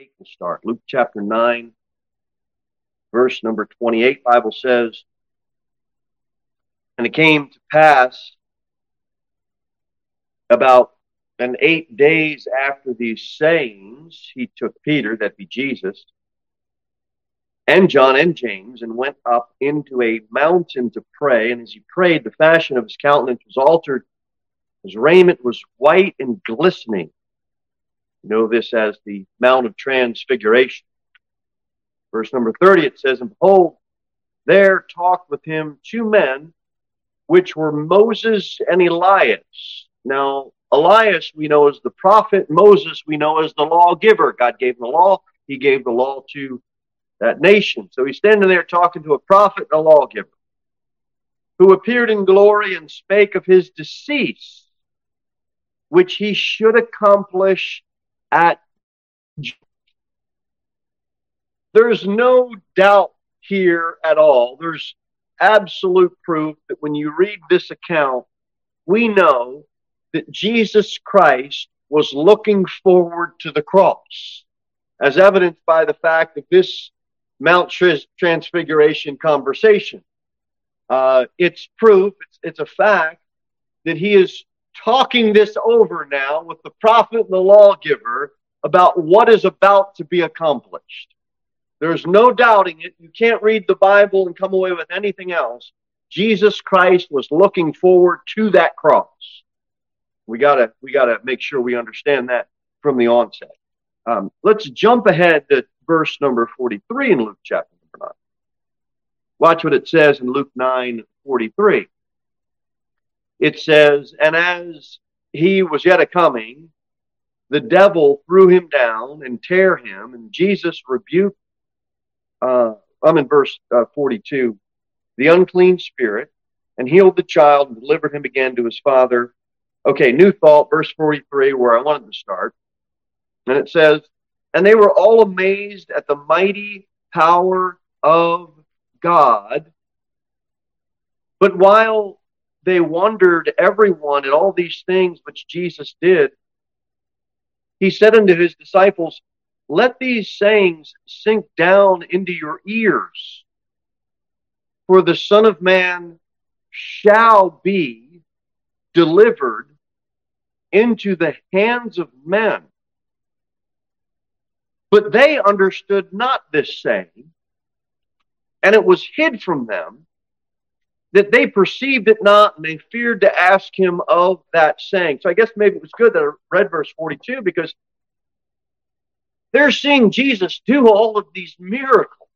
28 will start. Luke chapter 9, verse number 28, Bible says, And it came to pass about and eight days after these sayings, he took Peter, that be Jesus, and John and James, and went up into a mountain to pray. And as he prayed, the fashion of his countenance was altered. His raiment was white and glistening. You know this as the Mount of Transfiguration. Verse number 30, it says, And behold, there talked with him two men, which were Moses and Elias. Now, Elias we know as the prophet, Moses we know as the lawgiver. God gave him the law, he gave the law to that nation. So he's standing there talking to a prophet and a lawgiver who appeared in glory and spake of his decease, which he should accomplish at there's no doubt here at all. There's absolute proof that when you read this account, we know that Jesus Christ was looking forward to the cross, as evidenced by the fact of this Mount Transfiguration conversation. Uh, it's proof, it's, it's a fact that he is talking this over now with the prophet and the lawgiver about what is about to be accomplished. There's no doubting it. You can't read the Bible and come away with anything else. Jesus Christ was looking forward to that cross. We gotta we gotta make sure we understand that from the onset. Um, let's jump ahead to verse number 43 in Luke chapter number 9. Watch what it says in Luke 9 43. It says, And as he was yet a coming, the devil threw him down and tear him, and Jesus rebuked uh, I'm in verse uh, 42, the unclean spirit, and healed the child and delivered him again to his father. Okay, new thought, verse 43, where I wanted to start. And it says, And they were all amazed at the mighty power of God. But while they wondered, everyone, at all these things which Jesus did, he said unto his disciples, let these sayings sink down into your ears. For the Son of Man shall be delivered into the hands of men. But they understood not this saying, and it was hid from them that they perceived it not, and they feared to ask him of that saying. So I guess maybe it was good that I read verse 42 because they're seeing Jesus do all of these miracles.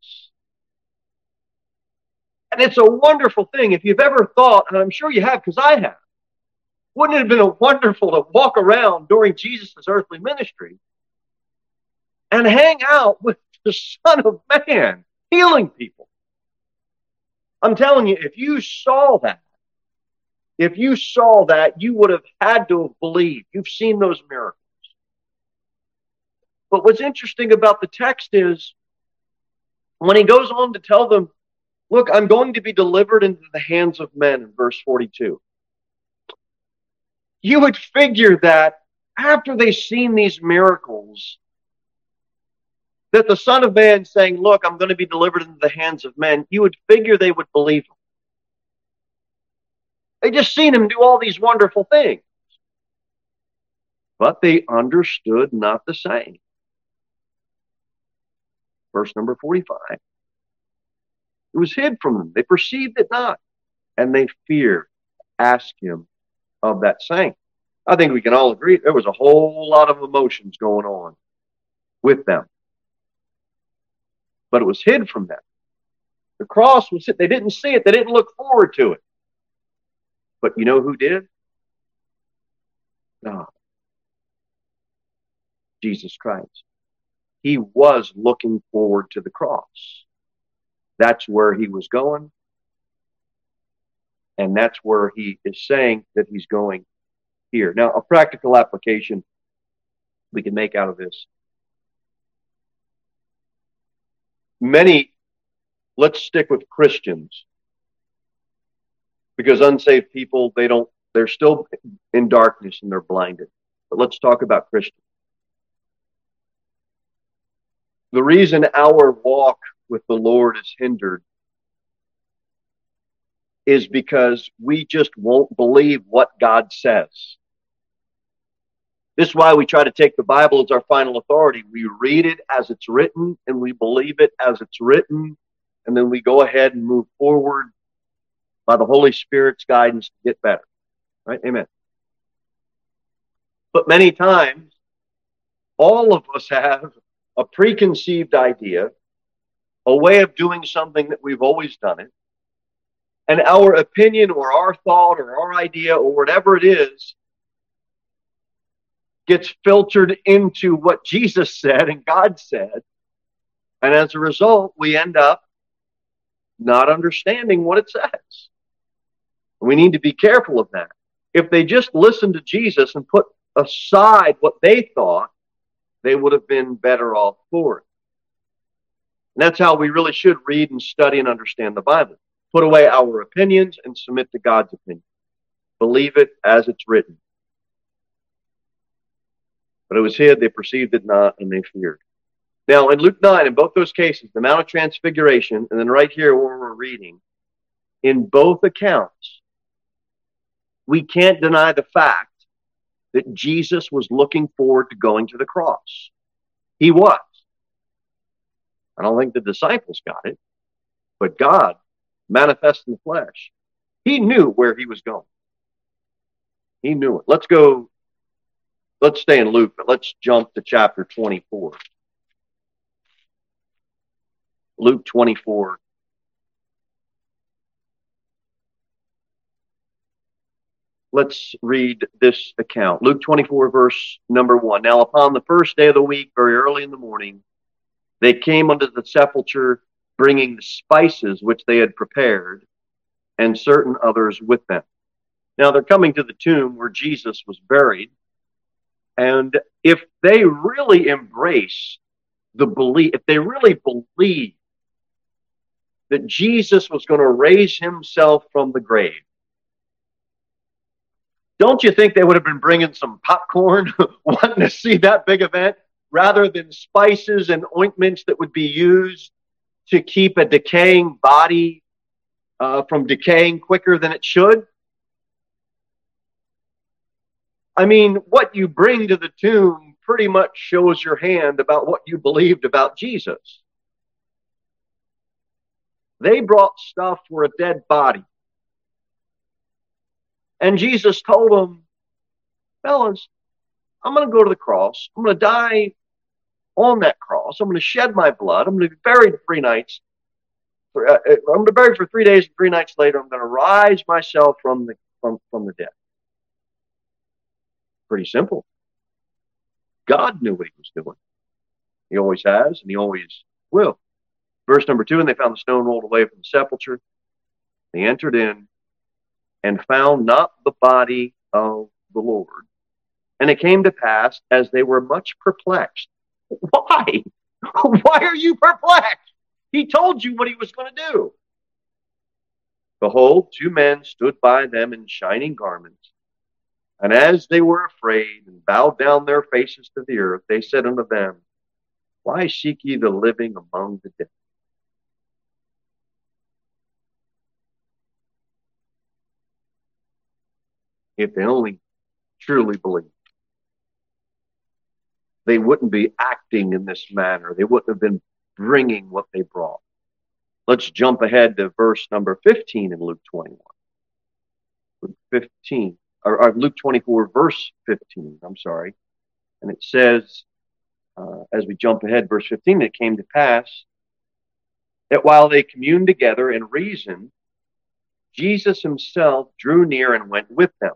And it's a wonderful thing. If you've ever thought, and I'm sure you have because I have, wouldn't it have been wonderful to walk around during Jesus' earthly ministry and hang out with the Son of Man healing people? I'm telling you, if you saw that, if you saw that, you would have had to have believed. You've seen those miracles. But what's interesting about the text is when he goes on to tell them, Look, I'm going to be delivered into the hands of men in verse 42. You would figure that after they've seen these miracles, that the Son of Man saying, Look, I'm going to be delivered into the hands of men, you would figure they would believe him. They just seen him do all these wonderful things. But they understood not the same verse number 45. It was hid from them. They perceived it not, and they feared. Ask him of that saying. I think we can all agree there was a whole lot of emotions going on with them. But it was hid from them. The cross was hid. they didn't see it, they didn't look forward to it. But you know who did? God. Jesus Christ he was looking forward to the cross. That's where he was going. And that's where he is saying that he's going here. Now, a practical application we can make out of this. Many, let's stick with Christians because unsaved people, they don't, they're still in darkness and they're blinded. But let's talk about Christians. The reason our walk with the Lord is hindered is because we just won't believe what God says. This is why we try to take the Bible as our final authority. We read it as it's written and we believe it as it's written, and then we go ahead and move forward by the Holy Spirit's guidance to get better. Right? Amen. But many times, all of us have a preconceived idea, a way of doing something that we've always done it, and our opinion or our thought or our idea or whatever it is gets filtered into what Jesus said and God said. And as a result, we end up not understanding what it says. We need to be careful of that. If they just listened to Jesus and put aside what they thought, they would have been better off for it. And that's how we really should read and study and understand the Bible. Put away our opinions and submit to God's opinion. Believe it as it's written. But it was hid, they perceived it not, and they feared. Now, in Luke 9, in both those cases, the Mount of Transfiguration, and then right here where we're reading, in both accounts, we can't deny the fact that Jesus was looking forward to going to the cross. He was. I don't think the disciples got it, but God manifest in the flesh. He knew where he was going. He knew it. Let's go, let's stay in Luke, but let's jump to chapter 24. Luke 24. Let's read this account. Luke 24, verse number 1. Now, upon the first day of the week, very early in the morning, they came unto the sepulchre bringing the spices which they had prepared, and certain others with them. Now they're coming to the tomb where Jesus was buried. And if they really embrace the belief, if they really believe that Jesus was going to raise himself from the grave, don't you think they would have been bringing some popcorn, wanting to see that big event, rather than spices and ointments that would be used to keep a decaying body uh, from decaying quicker than it should? I mean, what you bring to the tomb pretty much shows your hand about what you believed about Jesus. They brought stuff for a dead body. And Jesus told them, fellas, I'm going to go to the cross. I'm going to die on that cross. I'm going to shed my blood. I'm going to be buried three nights. Uh, uh, I'm going to be buried for three days. And three nights later, I'm going to rise myself from the from, from the dead. Pretty simple. God knew what he was doing. He always has, and he always will. Verse number two, and they found the stone rolled away from the sepulchre. They entered in and found not the body of the Lord. And it came to pass, as they were much perplexed, why? Why are you perplexed? He told you what he was going to do. Behold, two men stood by them in shining garments. And as they were afraid and bowed down their faces to the earth, they said unto them, Why seek ye the living among the dead? If they only truly believed, they wouldn't be acting in this manner. They wouldn't have been bringing what they brought. Let's jump ahead to verse number 15 in Luke 21. Luke 15, or, or Luke 24, verse 15, I'm sorry. And it says, uh, as we jump ahead, verse 15, it came to pass that while they communed together and reasoned, Jesus himself drew near and went with them.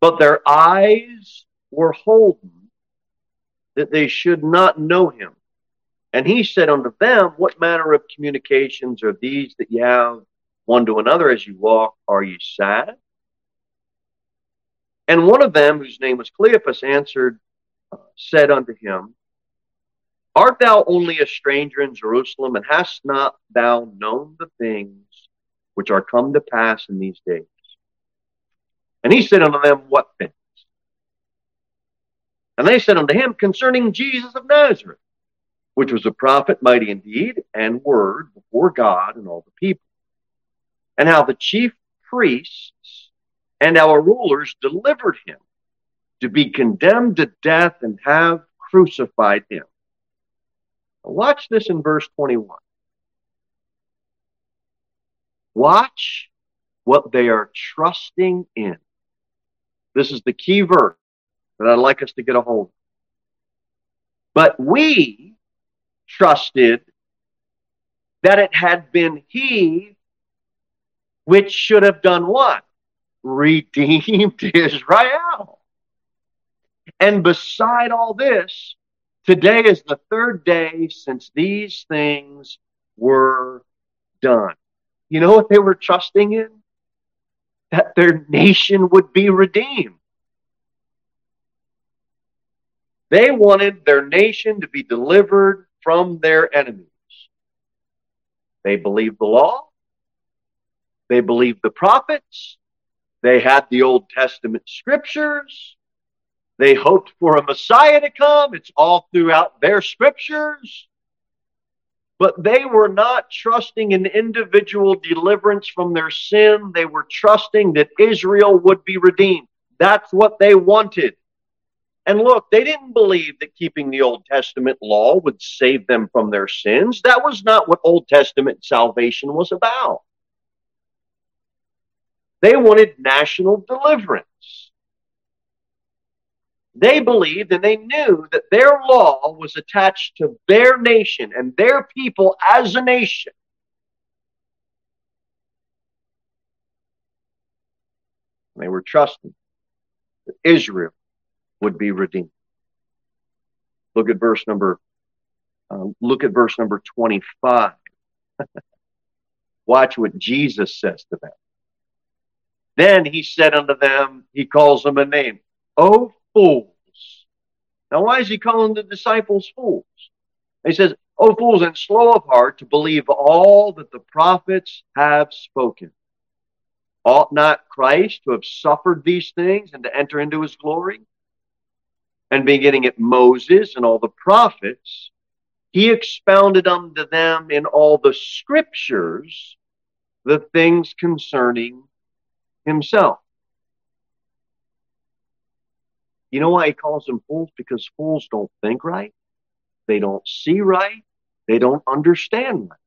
But their eyes were holden that they should not know him. And he said unto them, What manner of communications are these that ye have one to another as you walk? Are you sad? And one of them, whose name was Cleopas, answered, uh, said unto him, Art thou only a stranger in Jerusalem, and hast not thou known the things which are come to pass in these days? And he said unto them, What things? And they said unto him concerning Jesus of Nazareth, which was a prophet, mighty indeed, and word before God and all the people, and how the chief priests and our rulers delivered him to be condemned to death and have crucified him. Watch this in verse 21. Watch what they are trusting in. This is the key verse that I'd like us to get a hold of. But we trusted that it had been he which should have done what? Redeemed Israel. And beside all this, today is the third day since these things were done. You know what they were trusting in? That their nation would be redeemed. They wanted their nation to be delivered from their enemies. They believed the law. They believed the prophets. They had the Old Testament scriptures. They hoped for a Messiah to come. It's all throughout their scriptures. But they were not trusting in individual deliverance from their sin. They were trusting that Israel would be redeemed. That's what they wanted. And look, they didn't believe that keeping the Old Testament law would save them from their sins. That was not what Old Testament salvation was about. They wanted national deliverance. They believed and they knew that their law was attached to their nation and their people as a nation. They were trusting that Israel would be redeemed. Look at verse number. Uh, look at verse number twenty-five. Watch what Jesus says to them. Then he said unto them, he calls them a name. O fools. Now, why is he calling the disciples fools? He says, O fools and slow of heart to believe all that the prophets have spoken. Ought not Christ to have suffered these things and to enter into his glory? and beginning at Moses and all the prophets, he expounded unto them in all the scriptures the things concerning himself. You know why he calls them fools? Because fools don't think right, they don't see right, they don't understand right,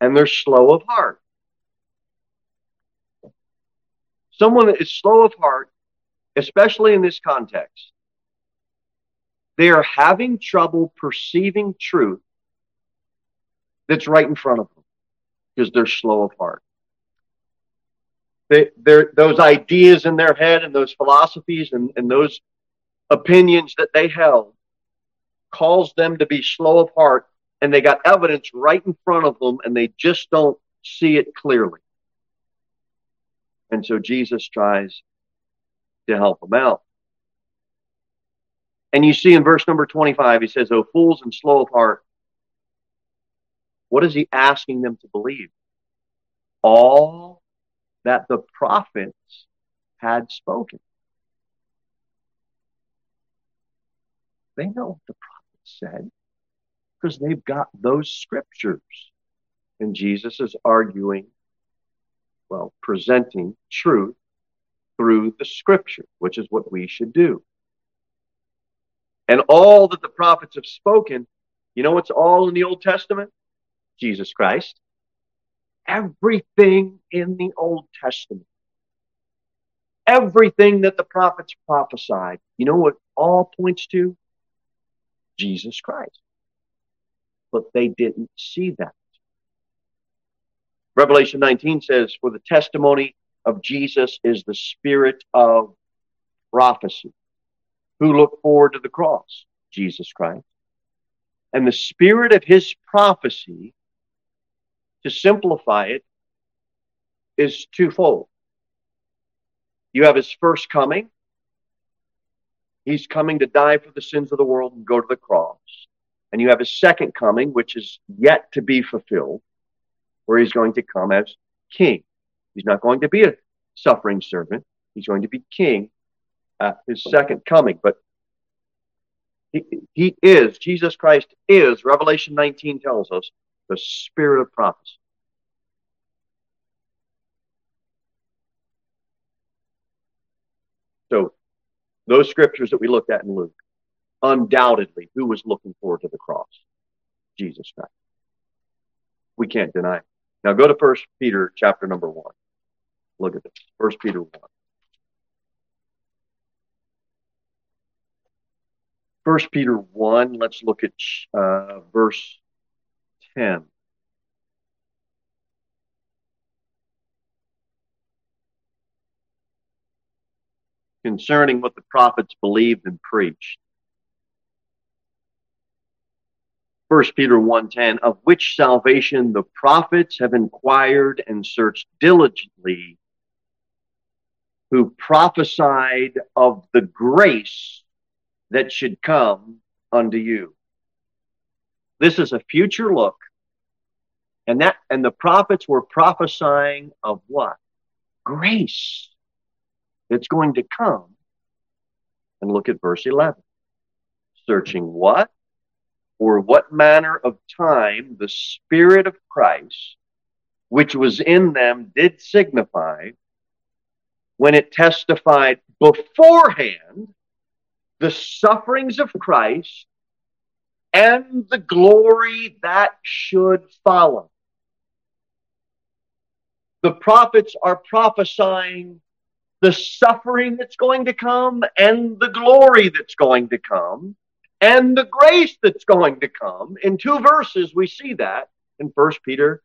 and they're slow of heart. Someone that is slow of heart, especially in this context, they are having trouble perceiving truth that's right in front of them because they're slow of heart. They, those ideas in their head and those philosophies and, and those opinions that they held caused them to be slow of heart and they got evidence right in front of them and they just don't see it clearly. And so Jesus tries to help them out. And you see in verse number 25, he says, Oh, fools and slow of heart. What is he asking them to believe? All that the prophets had spoken. They know what the prophets said because they've got those scriptures. And Jesus is arguing, well, presenting truth through the scripture, which is what we should do and all that the prophets have spoken, you know what's all in the Old Testament? Jesus Christ. Everything in the Old Testament. Everything that the prophets prophesied. You know what all points to? Jesus Christ. But they didn't see that. Revelation 19 says, For the testimony of Jesus is the spirit of prophecy. Who look forward to the cross? Jesus Christ. And the spirit of his prophecy, to simplify it, is twofold. You have his first coming. He's coming to die for the sins of the world and go to the cross. And you have his second coming, which is yet to be fulfilled, where he's going to come as king. He's not going to be a suffering servant. He's going to be king at his second coming. But He, he is, Jesus Christ is, Revelation 19 tells us, the spirit of prophecy. So, those scriptures that we looked at in Luke, undoubtedly, who was looking forward to the cross? Jesus Christ. We can't deny it. Now go to First Peter chapter number one. Look at this. First Peter one. First Peter 1, let's look at uh, verse 10. Concerning what the prophets believed and preached. First Peter 1:10 of which salvation the prophets have inquired and searched diligently who prophesied of the grace that should come unto you. This is a future look. And that and the prophets were prophesying of what? Grace that's going to come. And look at verse 11. Searching what? or what manner of time the Spirit of Christ, which was in them, did signify when it testified beforehand the sufferings of Christ and the glory that should follow. The prophets are prophesying the suffering that's going to come and the glory that's going to come and the grace that's going to come. In two verses, we see that in First Peter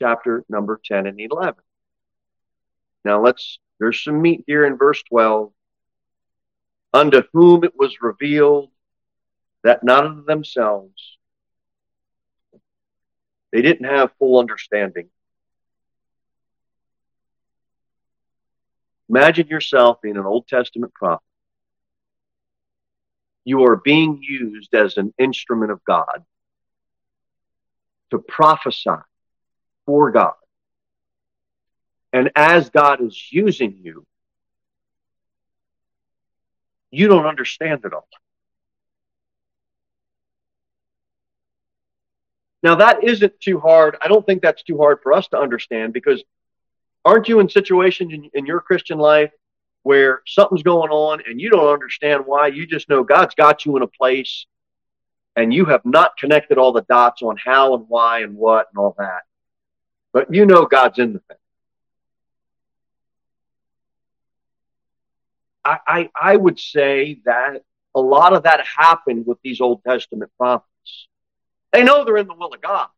chapter number 10 and 11. Now let's, there's some meat here in verse 12 unto whom it was revealed that not of themselves they didn't have full understanding. Imagine yourself being an Old Testament prophet. You are being used as an instrument of God to prophesy for God. And as God is using you, you don't understand it all. Now, that isn't too hard. I don't think that's too hard for us to understand because aren't you in situations in, in your Christian life where something's going on and you don't understand why? You just know God's got you in a place and you have not connected all the dots on how and why and what and all that. But you know God's in the thing. I, I, I would say that a lot of that happened with these Old Testament prophets. They know they're in the will of God,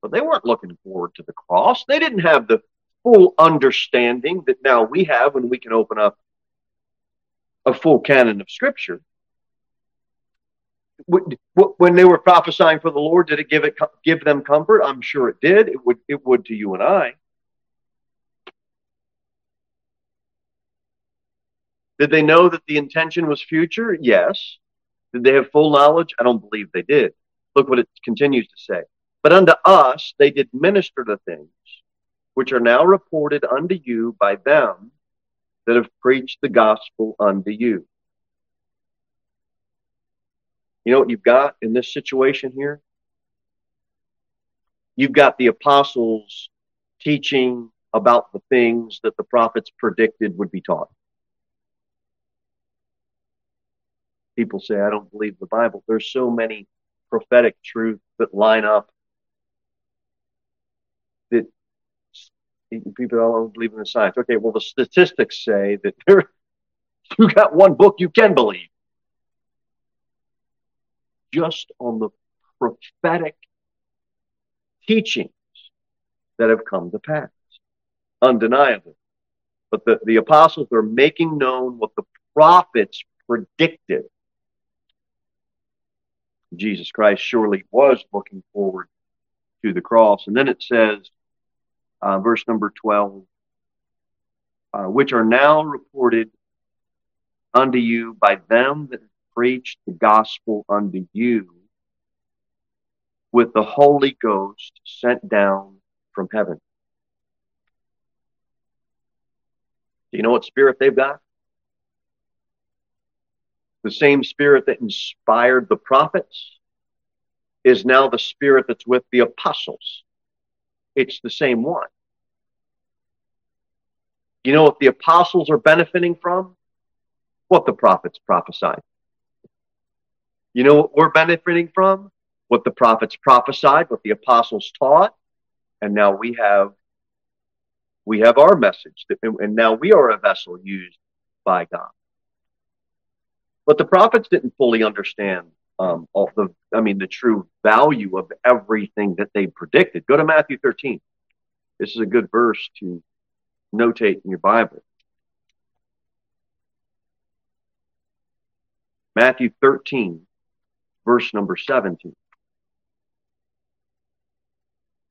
but they weren't looking forward to the cross. They didn't have the full understanding that now we have when we can open up a full canon of Scripture. When they were prophesying for the Lord, did it give it give them comfort? I'm sure it did. It would it would to you and I. Did they know that the intention was future? Yes. Did they have full knowledge? I don't believe they did. Look what it continues to say. But unto us they did minister the things which are now reported unto you by them that have preached the gospel unto you. You know what you've got in this situation here? You've got the apostles teaching about the things that the prophets predicted would be taught. People say, I don't believe the Bible. There's so many prophetic truths that line up that people oh, don't believe in the science. Okay, well, the statistics say that there, you got one book you can believe. Just on the prophetic teachings that have come to pass, undeniably. But the, the apostles are making known what the prophets predicted Jesus Christ surely was looking forward to the cross. And then it says, uh, verse number 12, uh, which are now reported unto you by them that preached the gospel unto you with the Holy Ghost sent down from heaven. Do you know what spirit they've got? The same spirit that inspired the prophets is now the spirit that's with the apostles. It's the same one. You know what the apostles are benefiting from? What the prophets prophesied. You know what we're benefiting from? What the prophets prophesied, what the apostles taught, and now we have we have our message, and now we are a vessel used by God. But the prophets didn't fully understand um, all the, I mean, the true value of everything that they predicted. Go to Matthew 13. This is a good verse to notate in your Bible. Matthew 13, verse number 17.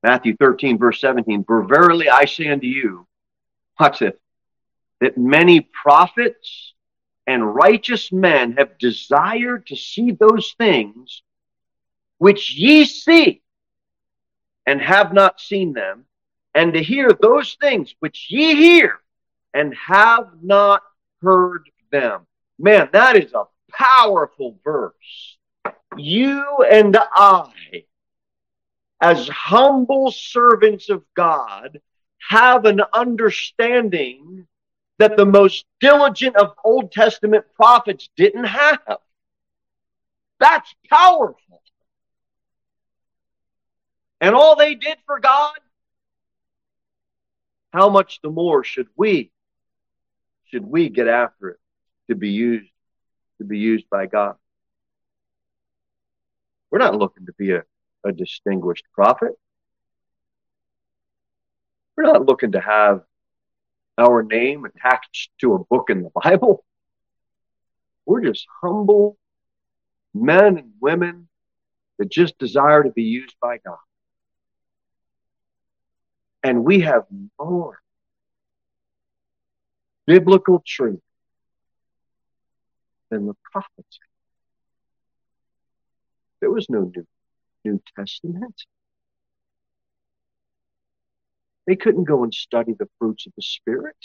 Matthew 13, verse 17. For verily I say unto you, watch this, that many prophets and righteous men have desired to see those things which ye see and have not seen them, and to hear those things which ye hear and have not heard them. Man, that is a powerful verse. You and I, as humble servants of God, have an understanding that the most diligent of Old Testament prophets didn't have. That's powerful. And all they did for God, how much the more should we should we get after it to be used to be used by God? We're not looking to be a, a distinguished prophet. We're not looking to have our name attached to a book in the Bible. We're just humble men and women that just desire to be used by God. And we have more biblical truth than the prophets. There was no New, New Testament. They couldn't go and study the fruits of the Spirit.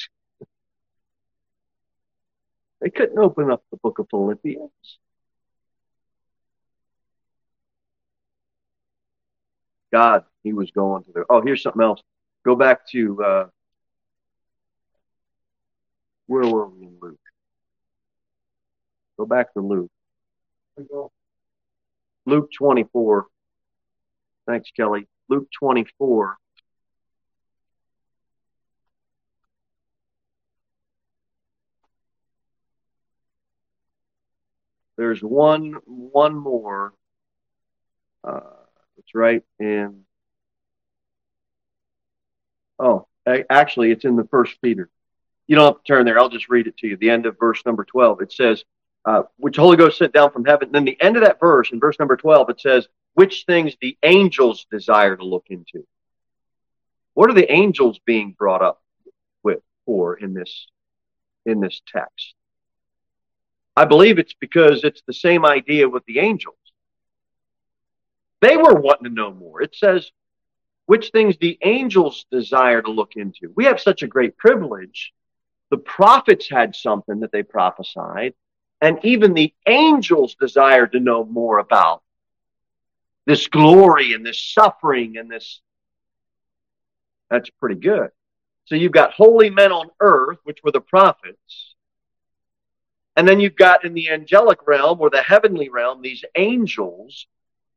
They couldn't open up the book of Philippians. God, he was going to the. Oh, here's something else. Go back to uh, where were we in Luke? Go back to Luke. Luke 24. Thanks, Kelly. Luke 24. There's one one more. Uh, it's right in. Oh, actually, it's in the first Peter. You don't have to turn there. I'll just read it to you. The end of verse number 12. It says, uh, which Holy Ghost sent down from heaven. And then the end of that verse, in verse number 12, it says, which things the angels desire to look into. What are the angels being brought up with for in this in this text? I believe it's because it's the same idea with the angels. They were wanting to know more. It says, which things the angels desire to look into. We have such a great privilege. The prophets had something that they prophesied, and even the angels desired to know more about this glory and this suffering and this. That's pretty good. So you've got holy men on earth, which were the prophets, and then you've got in the angelic realm or the heavenly realm, these angels,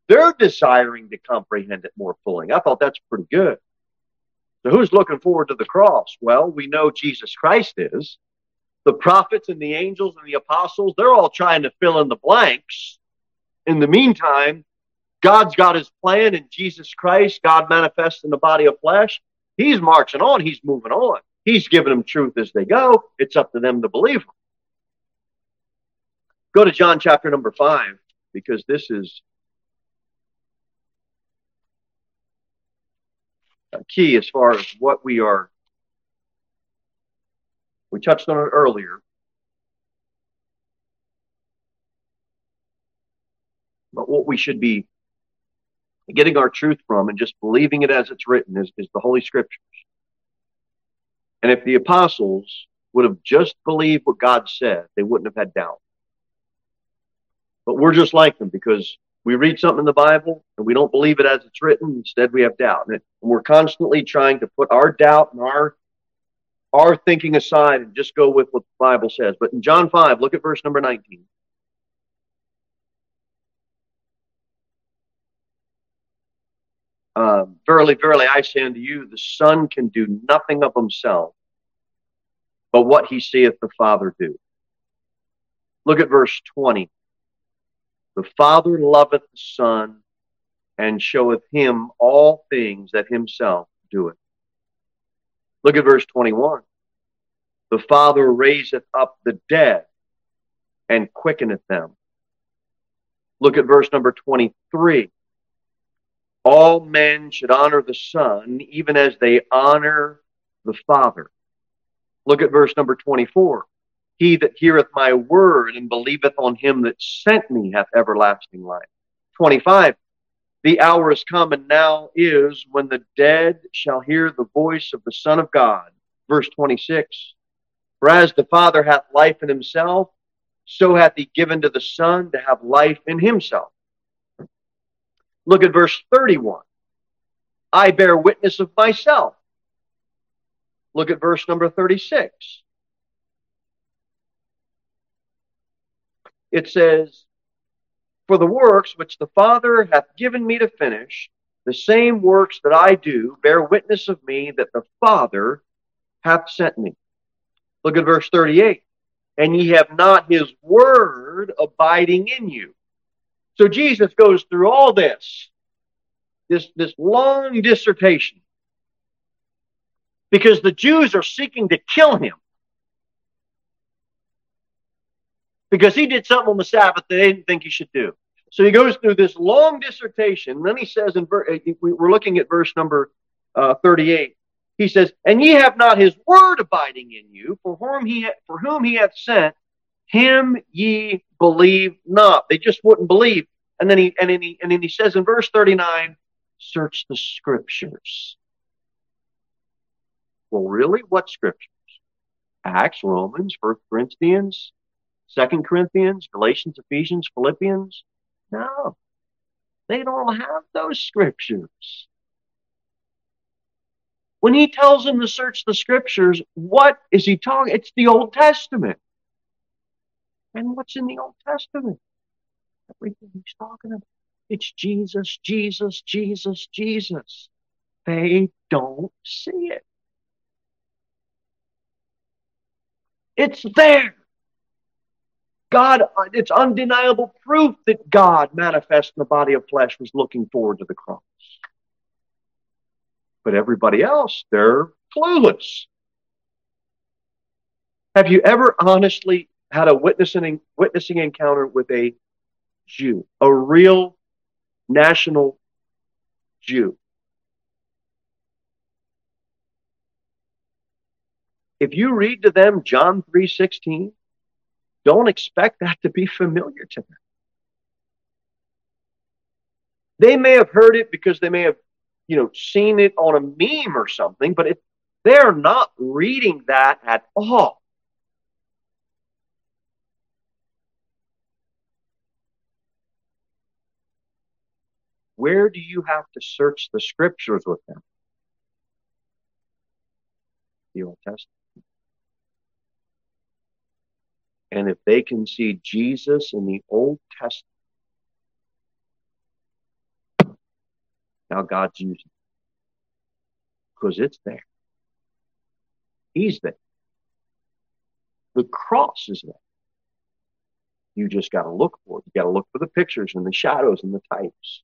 they're desiring to comprehend it more fully. I thought that's pretty good. So who's looking forward to the cross? Well, we know Jesus Christ is. The prophets and the angels and the apostles, they're all trying to fill in the blanks. In the meantime, God's got his plan in Jesus Christ, God manifests in the body of flesh. He's marching on, he's moving on. He's giving them truth as they go. It's up to them to believe them. Go to John chapter number five, because this is key as far as what we are. We touched on it earlier. But what we should be getting our truth from and just believing it as it's written is, is the Holy Scriptures. And if the apostles would have just believed what God said, they wouldn't have had doubt. But we're just like them because we read something in the Bible and we don't believe it as it's written. Instead, we have doubt. And we're constantly trying to put our doubt and our our thinking aside and just go with what the Bible says. But in John 5, look at verse number 19. Uh, verily, verily, I say unto you, the Son can do nothing of himself, but what he seeth the Father do. Look at verse 20. The Father loveth the Son, and showeth him all things that himself doeth. Look at verse 21. The Father raiseth up the dead and quickeneth them. Look at verse number 23. All men should honor the Son, even as they honor the Father. Look at verse number 24. He that heareth my word and believeth on him that sent me hath everlasting life. 25. The hour is come and now is when the dead shall hear the voice of the Son of God. Verse 26. For as the Father hath life in himself, so hath he given to the Son to have life in himself. Look at verse 31. I bear witness of myself. Look at verse number 36. It says, For the works which the Father hath given me to finish, the same works that I do bear witness of me that the Father hath sent me. Look at verse 38. And ye have not his word abiding in you. So Jesus goes through all this, this, this long dissertation, because the Jews are seeking to kill him. Because he did something on the Sabbath that they didn't think he should do. So he goes through this long dissertation. And then he says, in ver- uh, we're looking at verse number uh, 38. He says, "And ye have not his word abiding in you, for whom he for whom he hath sent, him ye believe not. They just wouldn't believe. And then he and then he and then he says in verse 39, search the scriptures. Well, really? What scriptures? Acts, Romans, First Corinthians, Second Corinthians, Galatians, Ephesians, Philippians. No. They don't have those scriptures. When he tells them to search the scriptures, what is he talking? It's the Old Testament. And what's in the Old Testament? Everything he's talking about. It's Jesus, Jesus, Jesus, Jesus. They don't see it. It's there. God, it's undeniable proof that God manifest in the body of flesh was looking forward to the cross. But everybody else, they're clueless. Have you ever honestly had a witnessing witnessing encounter with a Jew, a real national Jew? If you read to them John 3:16, don't expect that to be familiar to them. They may have heard it because they may have, you know, seen it on a meme or something, but it, they're not reading that at all. Where do you have to search the scriptures with them? The Old Testament. And if they can see Jesus in the Old Testament, now God's using it because it's there. He's there. The cross is there. You just got to look for it. You got to look for the pictures and the shadows and the types.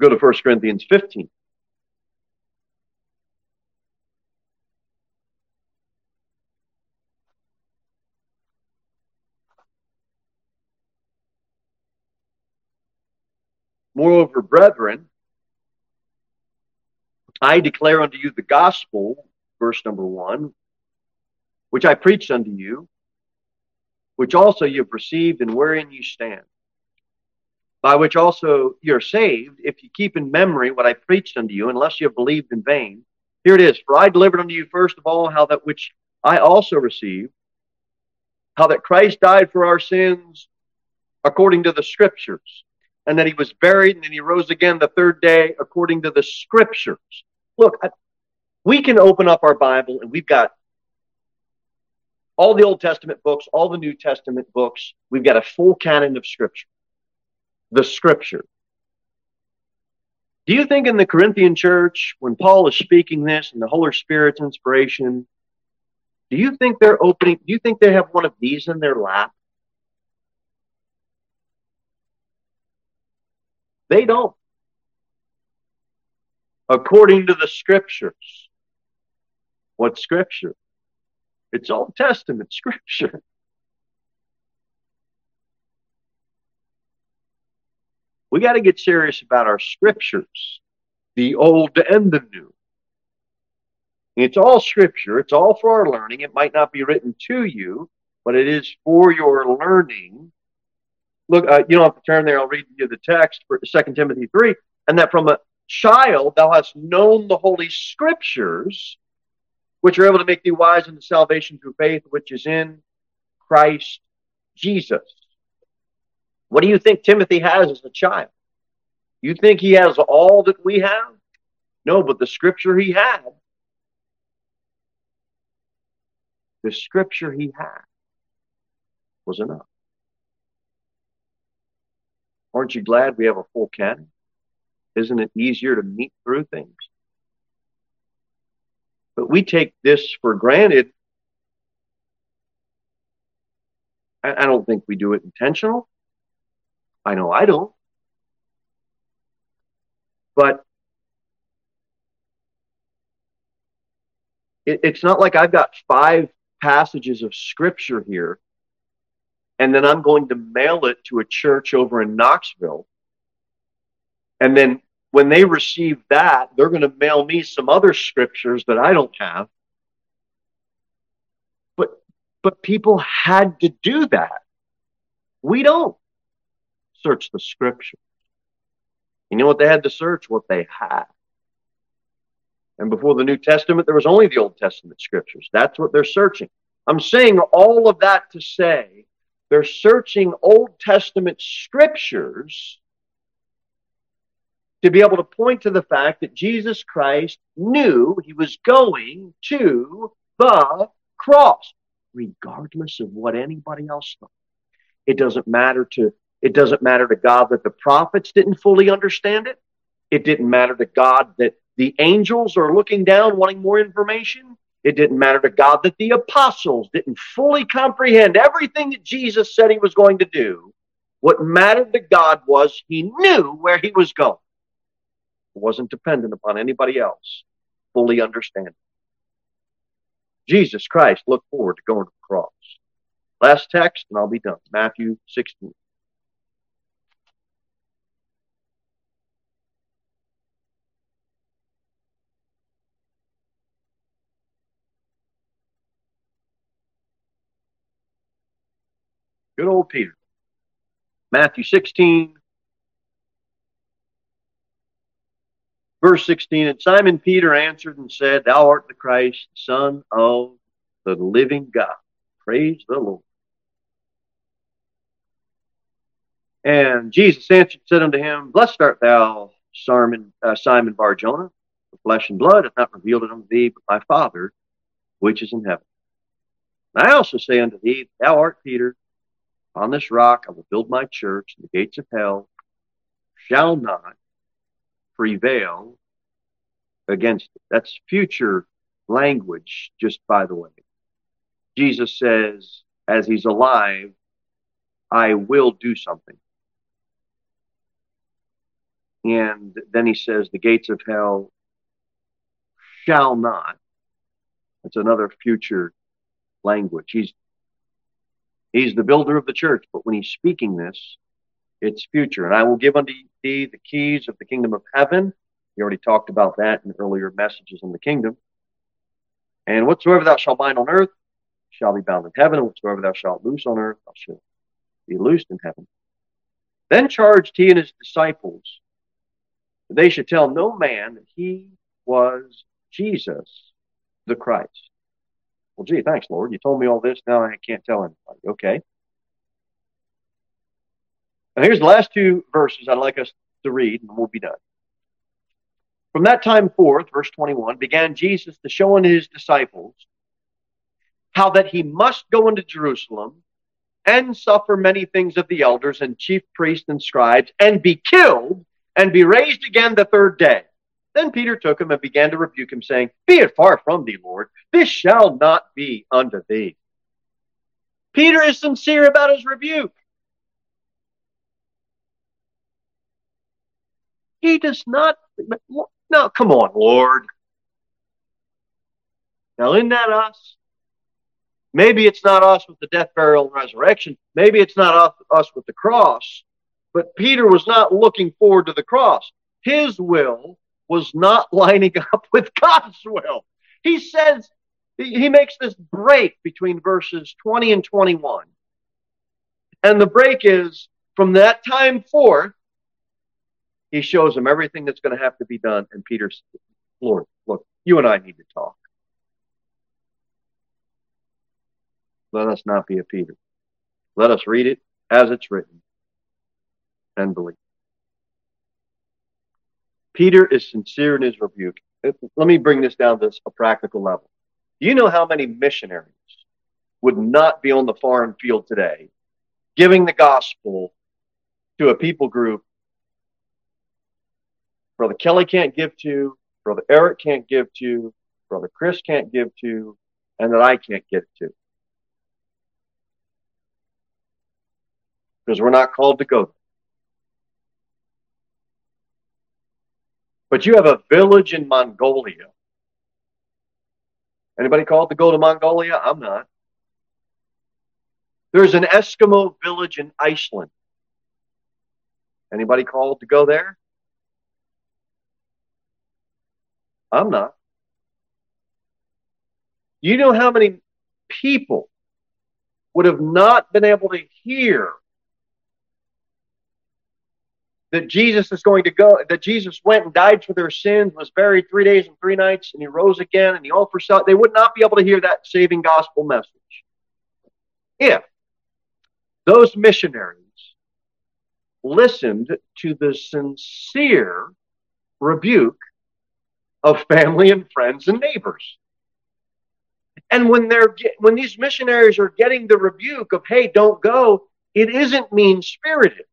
Go to 1 Corinthians 15. Moreover, brethren, I declare unto you the gospel, verse number one, which I preached unto you, which also you have received and wherein you stand, by which also you're saved, if you keep in memory what I preached unto you, unless you have believed in vain. Here it is. For I delivered unto you first of all how that which I also received, how that Christ died for our sins according to the scriptures, and that he was buried and then he rose again the third day according to the scriptures. Look, we can open up our Bible and we've got all the Old Testament books, all the New Testament books. We've got a full canon of scripture. The scripture. Do you think in the Corinthian church, when Paul is speaking this and the Holy Spirit's inspiration, do you think they're opening, do you think they have one of these in their lap? They don't. According to the scriptures. What scripture? It's Old Testament scripture. We got to get serious about our scriptures, the old and the new. It's all scripture. It's all for our learning. It might not be written to you, but it is for your learning. Look, uh, you don't have to turn there. I'll read you the text for 2 Timothy 3. And that from a child thou hast known the holy scriptures, which are able to make thee wise in the salvation through faith, which is in Christ Jesus. What do you think Timothy has as a child? You think he has all that we have? No, but the scripture he had, the scripture he had was enough. Aren't you glad we have a full canon? Isn't it easier to meet through things? But we take this for granted. I, don't think we do it intentional. I know I don't. But it, it's not like I've got five passages of scripture here and then I'm going to mail it to a church over in Knoxville. And then when they receive that, they're going to mail me some other scriptures that I don't have. But but people had to do that. We don't search the scripture. You know what they had to search? What they had. And before the New Testament, there was only the Old Testament scriptures. That's what they're searching. I'm saying all of that to say they're searching Old Testament scriptures to be able to point to the fact that Jesus Christ knew he was going to the cross, regardless of what anybody else thought. It doesn't matter to it doesn't matter to God that the prophets didn't fully understand it. It didn't matter to God that the angels are looking down wanting more information. It didn't matter to God that the apostles didn't fully comprehend everything that Jesus said he was going to do. What mattered to God was he knew where he was going. It wasn't dependent upon anybody else fully understanding. Jesus Christ looked forward to going to the cross. Last text, and I'll be done. Matthew 16. Good old Peter. Matthew 16, verse 16. And Simon Peter answered and said, Thou art the Christ, Son of the living God. Praise the Lord. And Jesus answered and said unto him, Blessed art thou, Simon, uh, Simon. The flesh and blood hath not revealed it unto thee, but my Father, which is in heaven. And I also say unto thee, Thou art Peter, on this rock I will build my church, and the gates of hell shall not prevail against it. That's future language, just by the way. Jesus says, as he's alive, I will do something. And then he says, the gates of hell shall not. That's another future language. He's He's the builder of the church, but when he's speaking this, it's future. And I will give unto thee the keys of the kingdom of heaven. He already talked about that in earlier messages on the kingdom. And whatsoever thou shalt bind on earth shall be bound in heaven, and whatsoever thou shalt loose on earth thou shalt be loosed in heaven. Then charged he and his disciples that they should tell no man that he was Jesus the Christ. Well, gee, thanks, Lord. You told me all this. Now I can't tell anybody. Okay. Now here's the last two verses I'd like us to read, and we'll be done. From that time forth, verse 21, began Jesus to show unto his disciples how that he must go into Jerusalem and suffer many things of the elders and chief priests and scribes and be killed and be raised again the third day. Then Peter took him and began to rebuke him, saying, Be it far from thee, Lord. This shall not be unto thee. Peter is sincere about his rebuke. He does not. No, come on, Lord. Now, isn't that us? Maybe it's not us with the death, burial, and resurrection. Maybe it's not us with the cross. But Peter was not looking forward to the cross. His will was not lining up with God's will. He says, he makes this break between verses 20 and 21. And the break is from that time forth, he shows him everything that's going to have to be done. And Peter's, Lord, look, you and I need to talk. Let us not be a Peter. Let us read it as it's written and believe. Peter is sincere in his rebuke. Let me bring this down to a practical level. Do you know how many missionaries would not be on the foreign field today giving the gospel to a people group Brother Kelly can't give to, Brother Eric can't give to, Brother Chris can't give to, and that I can't get to? because we're not called to go. But you have a village in Mongolia. Anybody called to go to Mongolia? I'm not. There's an Eskimo village in Iceland. Anybody called to go there? I'm not. You know how many people would have not been able to hear that Jesus is going to go, that Jesus went and died for their sins, was buried three days and three nights, and he rose again, and he offered salvation. They would not be able to hear that saving gospel message if those missionaries listened to the sincere rebuke of family and friends and neighbors. And when they're when these missionaries are getting the rebuke of "Hey, don't go," it isn't mean spirited.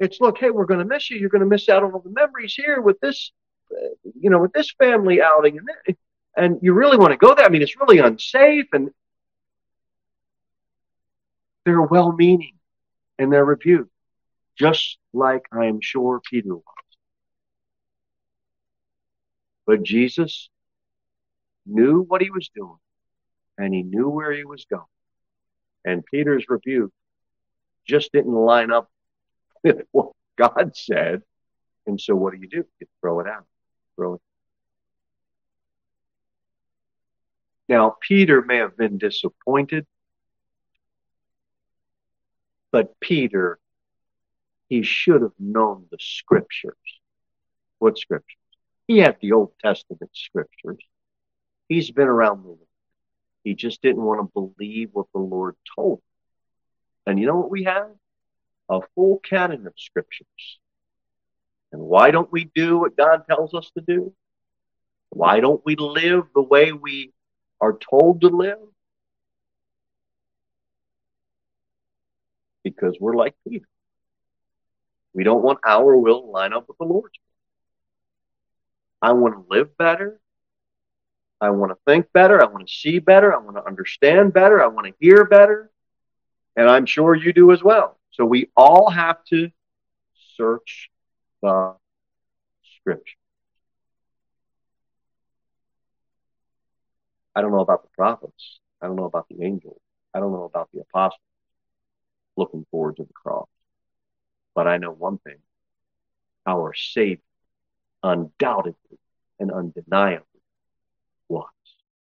It's look, hey, we're going to miss you. You're going to miss out on all the memories here with this, uh, you know, with this family outing, and that, and you really want to go there. I mean, it's really unsafe, and they're well-meaning in their review, just like I am sure Peter was. But Jesus knew what he was doing, and he knew where he was going. And Peter's rebuke just didn't line up what God said. And so what do you do? You throw it out. Throw it. Now, Peter may have been disappointed, but Peter, he should have known the scriptures. What scriptures? He had the Old Testament scriptures. He's been around the world. He just didn't want to believe what the Lord told him. And you know what we have? A full canon of scriptures. And why don't we do what God tells us to do? Why don't we live the way we are told to live? Because we're like Peter. We don't want our will to line up with the Lord's will. I want to live better. I want to think better. I want to see better. I want to understand better. I want to hear better. And I'm sure you do as well. So we all have to search the scripture. I don't know about the prophets. I don't know about the angels. I don't know about the apostles looking forward to the cross. But I know one thing our Savior undoubtedly and undeniably